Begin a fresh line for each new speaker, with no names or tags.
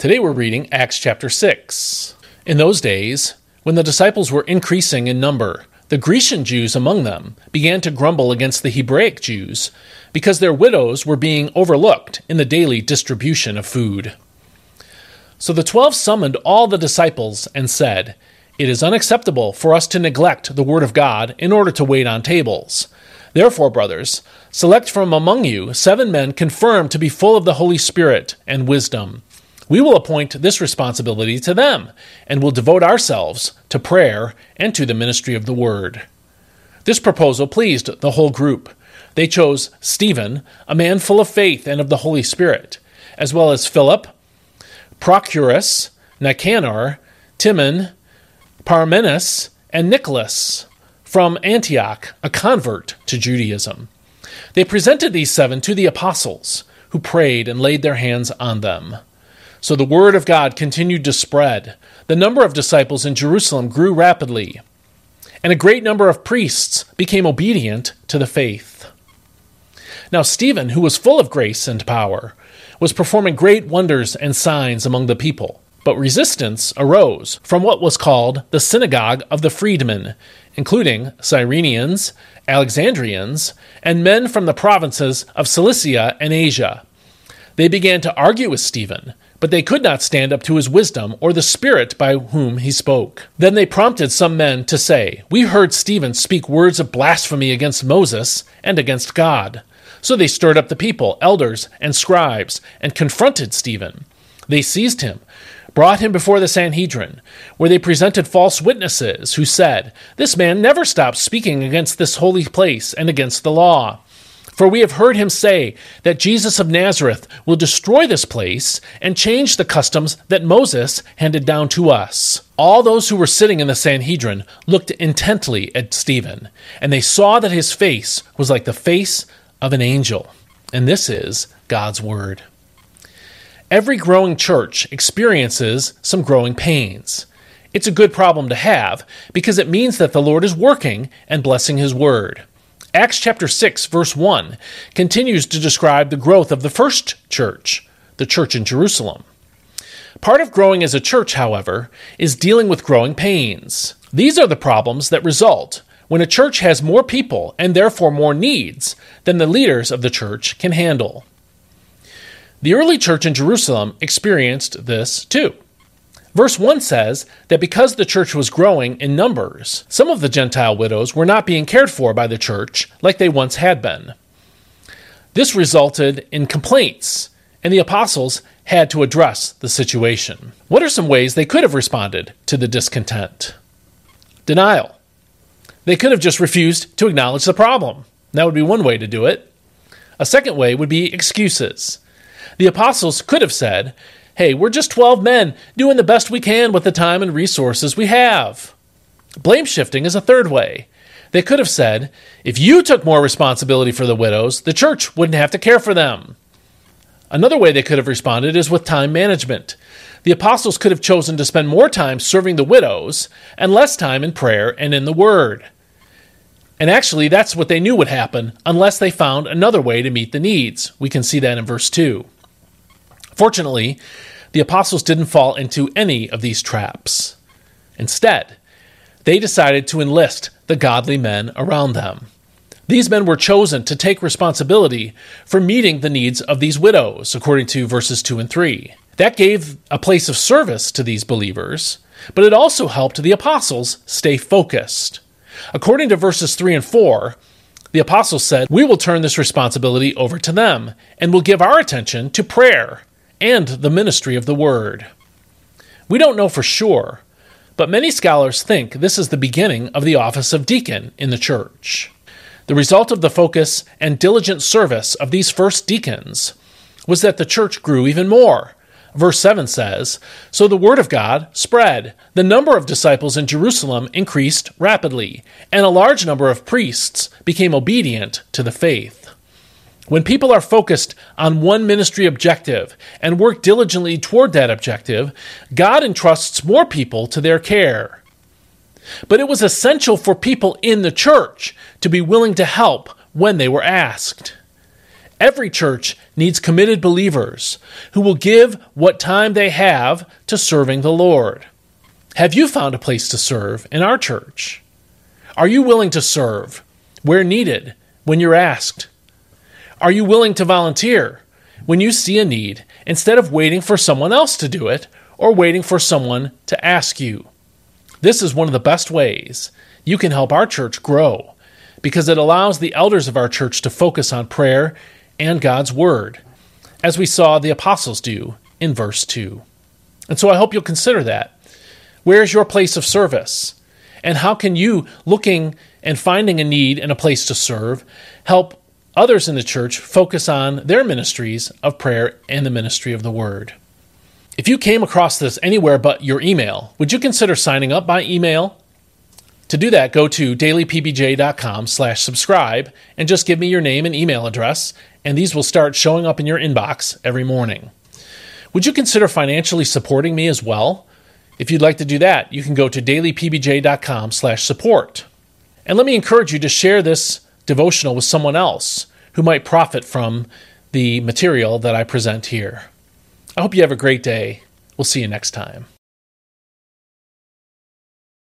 Today we're reading Acts chapter 6. In those days, when the disciples were increasing in number, the Grecian Jews among them began to grumble against the Hebraic Jews because their widows were being overlooked in the daily distribution of food. So the twelve summoned all the disciples and said, It is unacceptable for us to neglect the word of God in order to wait on tables. Therefore, brothers, select from among you seven men confirmed to be full of the Holy Spirit and wisdom we will appoint this responsibility to them and will devote ourselves to prayer and to the ministry of the word. This proposal pleased the whole group. They chose Stephen, a man full of faith and of the Holy Spirit, as well as Philip, Procorus, Nicanor, Timon, Parmenas, and Nicholas from Antioch, a convert to Judaism. They presented these seven to the apostles, who prayed and laid their hands on them. So the word of God continued to spread. The number of disciples in Jerusalem grew rapidly, and a great number of priests became obedient to the faith. Now, Stephen, who was full of grace and power, was performing great wonders and signs among the people. But resistance arose from what was called the synagogue of the freedmen, including Cyrenians, Alexandrians, and men from the provinces of Cilicia and Asia. They began to argue with Stephen but they could not stand up to his wisdom or the Spirit by whom he spoke. Then they prompted some men to say, We heard Stephen speak words of blasphemy against Moses and against God. So they stirred up the people, elders, and scribes, and confronted Stephen. They seized him, brought him before the Sanhedrin, where they presented false witnesses, who said, This man never stopped speaking against this holy place and against the law. For we have heard him say that Jesus of Nazareth will destroy this place and change the customs that Moses handed down to us. All those who were sitting in the Sanhedrin looked intently at Stephen, and they saw that his face was like the face of an angel. And this is God's Word. Every growing church experiences some growing pains. It's a good problem to have because it means that the Lord is working and blessing His Word. Acts chapter 6, verse 1, continues to describe the growth of the first church, the church in Jerusalem. Part of growing as a church, however, is dealing with growing pains. These are the problems that result when a church has more people and therefore more needs than the leaders of the church can handle. The early church in Jerusalem experienced this too. Verse 1 says that because the church was growing in numbers, some of the Gentile widows were not being cared for by the church like they once had been. This resulted in complaints, and the apostles had to address the situation. What are some ways they could have responded to the discontent? Denial. They could have just refused to acknowledge the problem. That would be one way to do it. A second way would be excuses. The apostles could have said, Hey, we're just 12 men doing the best we can with the time and resources we have. Blame shifting is a third way. They could have said, if you took more responsibility for the widows, the church wouldn't have to care for them. Another way they could have responded is with time management. The apostles could have chosen to spend more time serving the widows and less time in prayer and in the Word. And actually, that's what they knew would happen unless they found another way to meet the needs. We can see that in verse 2. Fortunately, the apostles didn't fall into any of these traps. Instead, they decided to enlist the godly men around them. These men were chosen to take responsibility for meeting the needs of these widows, according to verses 2 and 3. That gave a place of service to these believers, but it also helped the apostles stay focused. According to verses 3 and 4, the apostles said, We will turn this responsibility over to them and will give our attention to prayer and the ministry of the Word. We don't know for sure, but many scholars think this is the beginning of the office of deacon in the church. The result of the focus and diligent service of these first deacons was that the church grew even more. Verse 7 says So the word of God spread. The number of disciples in Jerusalem increased rapidly, and a large number of priests became obedient to the faith. When people are focused on one ministry objective and work diligently toward that objective, God entrusts more people to their care. But it was essential for people in the church to be willing to help when they were asked. Every church needs committed believers who will give what time they have to serving the Lord. Have you found a place to serve in our church? Are you willing to serve where needed when you're asked? Are you willing to volunteer when you see a need instead of waiting for someone else to do it or waiting for someone to ask you? This is one of the best ways you can help our church grow because it allows the elders of our church to focus on prayer and God's Word, as we saw the apostles do in verse 2. And so I hope you'll consider that. Where is your place of service? And how can you, looking and finding a need and a place to serve, help others in the church focus on their ministries of prayer and the ministry of the Word? If you came across this anywhere but your email, would you consider signing up by email? To do that, go to dailypbj.com slash subscribe and just give me your name and email address, and these will start showing up in your inbox every morning. Would you consider financially supporting me as well? If you'd like to do that, you can go to dailypbj.com slash support. And let me encourage you to share this devotional with someone else who might profit from the material that I present here. I hope you have a great day. We'll see you next time.